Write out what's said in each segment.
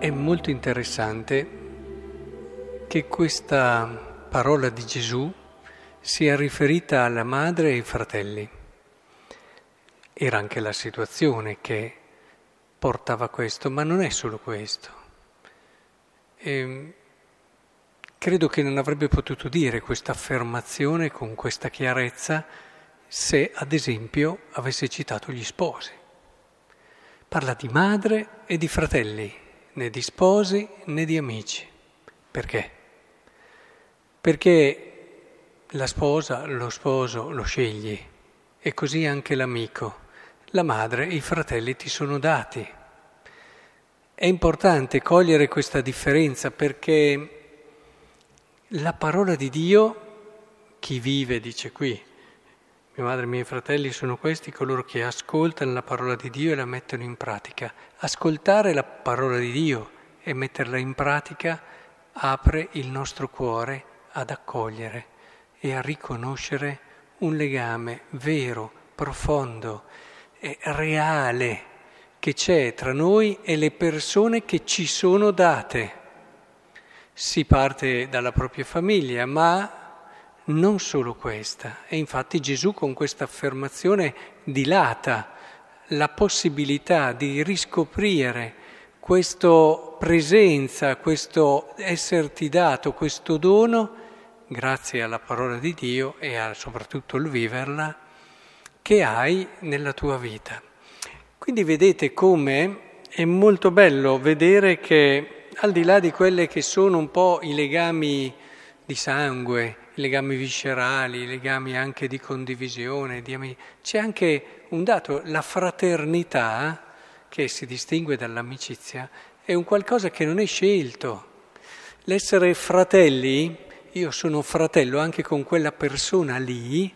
È molto interessante che questa parola di Gesù sia riferita alla madre e ai fratelli. Era anche la situazione che portava a questo, ma non è solo questo. E ehm, credo che non avrebbe potuto dire questa affermazione con questa chiarezza se, ad esempio, avesse citato gli sposi. Parla di madre e di fratelli, né di sposi né di amici. Perché? Perché la sposa, lo sposo lo scegli e così anche l'amico. La madre i fratelli ti sono dati. È importante cogliere questa differenza perché la parola di Dio, chi vive, dice qui, mia madre e miei fratelli sono questi coloro che ascoltano la parola di Dio e la mettono in pratica. Ascoltare la parola di Dio e metterla in pratica apre il nostro cuore ad accogliere e a riconoscere un legame vero, profondo e reale che c'è tra noi e le persone che ci sono date. Si parte dalla propria famiglia, ma non solo questa. E infatti Gesù con questa affermazione dilata la possibilità di riscoprire questa presenza, questo esserti dato, questo dono, grazie alla parola di Dio e a, soprattutto il viverla, che hai nella tua vita. Quindi vedete come è molto bello vedere che al di là di quelle che sono un po' i legami di sangue, legami viscerali, legami anche di condivisione, di am- c'è anche un dato, la fraternità, che si distingue dall'amicizia, è un qualcosa che non è scelto. L'essere fratelli, io sono fratello anche con quella persona lì,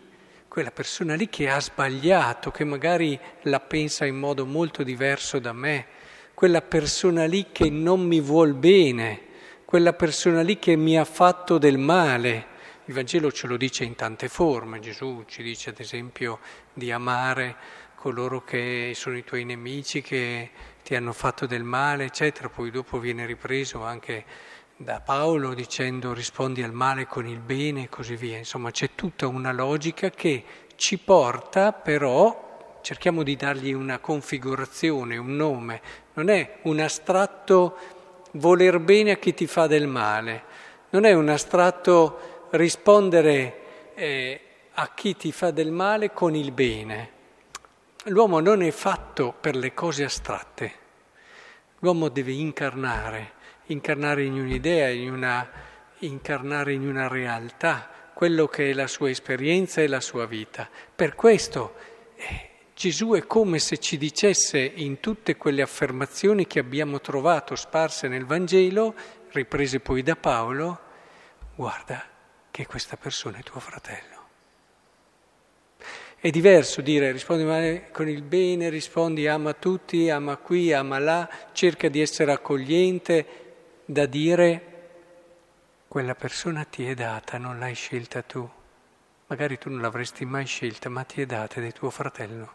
quella persona lì che ha sbagliato, che magari la pensa in modo molto diverso da me, quella persona lì che non mi vuol bene, quella persona lì che mi ha fatto del male. Il Vangelo ce lo dice in tante forme, Gesù ci dice ad esempio di amare coloro che sono i tuoi nemici, che ti hanno fatto del male, eccetera. Poi dopo viene ripreso anche da Paolo dicendo rispondi al male con il bene e così via. Insomma c'è tutta una logica che ci porta però, cerchiamo di dargli una configurazione, un nome, non è un astratto voler bene a chi ti fa del male, non è un astratto rispondere eh, a chi ti fa del male con il bene. L'uomo non è fatto per le cose astratte, l'uomo deve incarnare, incarnare in un'idea, in una, incarnare in una realtà quello che è la sua esperienza e la sua vita. Per questo eh, Gesù è come se ci dicesse in tutte quelle affermazioni che abbiamo trovato sparse nel Vangelo, riprese poi da Paolo, guarda, che questa persona è tuo fratello. È diverso dire rispondi con il bene, rispondi ama tutti, ama qui, ama là, cerca di essere accogliente, da dire quella persona ti è data, non l'hai scelta tu. Magari tu non l'avresti mai scelta, ma ti è data ed è tuo fratello.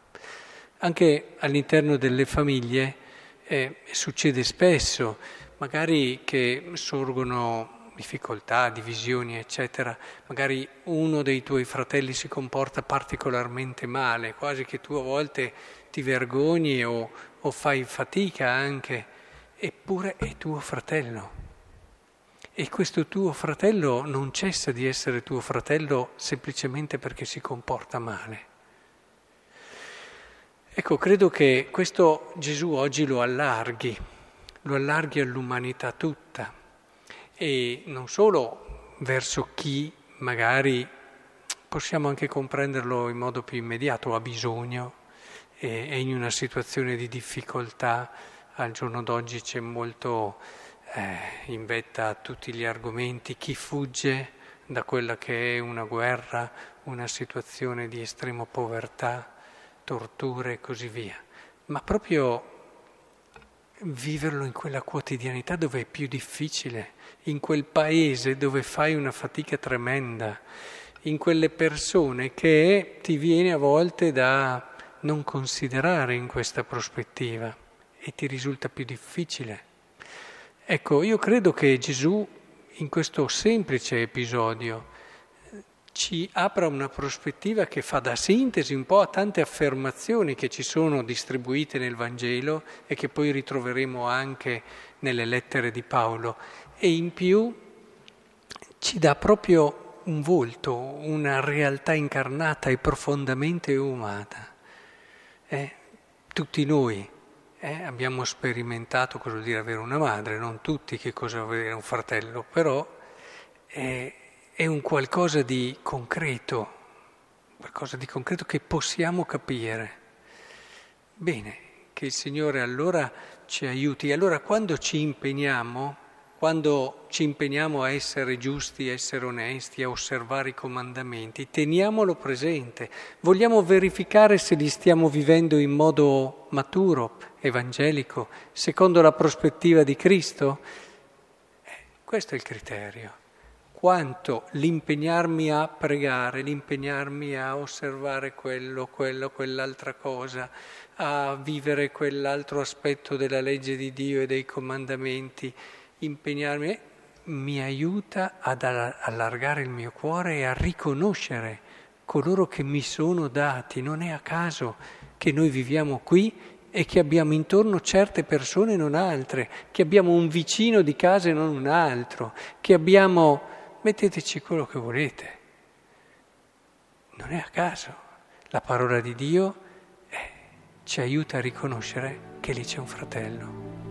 Anche all'interno delle famiglie eh, succede spesso, magari che sorgono difficoltà, divisioni, eccetera, magari uno dei tuoi fratelli si comporta particolarmente male, quasi che tu a volte ti vergogni o, o fai fatica anche, eppure è tuo fratello. E questo tuo fratello non cessa di essere tuo fratello semplicemente perché si comporta male. Ecco, credo che questo Gesù oggi lo allarghi, lo allarghi all'umanità tutta e non solo verso chi magari possiamo anche comprenderlo in modo più immediato, ha bisogno, è in una situazione di difficoltà, al giorno d'oggi c'è molto eh, in vetta a tutti gli argomenti, chi fugge da quella che è una guerra, una situazione di estrema povertà, torture e così via. Ma proprio viverlo in quella quotidianità dove è più difficile, in quel paese dove fai una fatica tremenda, in quelle persone che ti viene a volte da non considerare in questa prospettiva e ti risulta più difficile. Ecco, io credo che Gesù in questo semplice episodio ci apra una prospettiva che fa da sintesi un po' a tante affermazioni che ci sono distribuite nel Vangelo e che poi ritroveremo anche nelle lettere di Paolo e in più ci dà proprio un volto, una realtà incarnata e profondamente umana. Eh, tutti noi eh, abbiamo sperimentato cosa vuol dire avere una madre, non tutti che cosa vuol dire un fratello, però eh, è un qualcosa di concreto, qualcosa di concreto che possiamo capire. Bene, che il Signore allora ci aiuti. Allora quando ci impegniamo, quando ci impegniamo a essere giusti, a essere onesti, a osservare i comandamenti, teniamolo presente. Vogliamo verificare se li stiamo vivendo in modo maturo, evangelico, secondo la prospettiva di Cristo? Eh, questo è il criterio quanto l'impegnarmi a pregare, l'impegnarmi a osservare quello, quello, quell'altra cosa, a vivere quell'altro aspetto della legge di Dio e dei comandamenti, impegnarmi, mi aiuta ad allargare il mio cuore e a riconoscere coloro che mi sono dati. Non è a caso che noi viviamo qui e che abbiamo intorno certe persone e non altre, che abbiamo un vicino di casa e non un altro, che abbiamo metteteci quello che volete. Non è a caso. La parola di Dio eh, ci aiuta a riconoscere che lì c'è un fratello.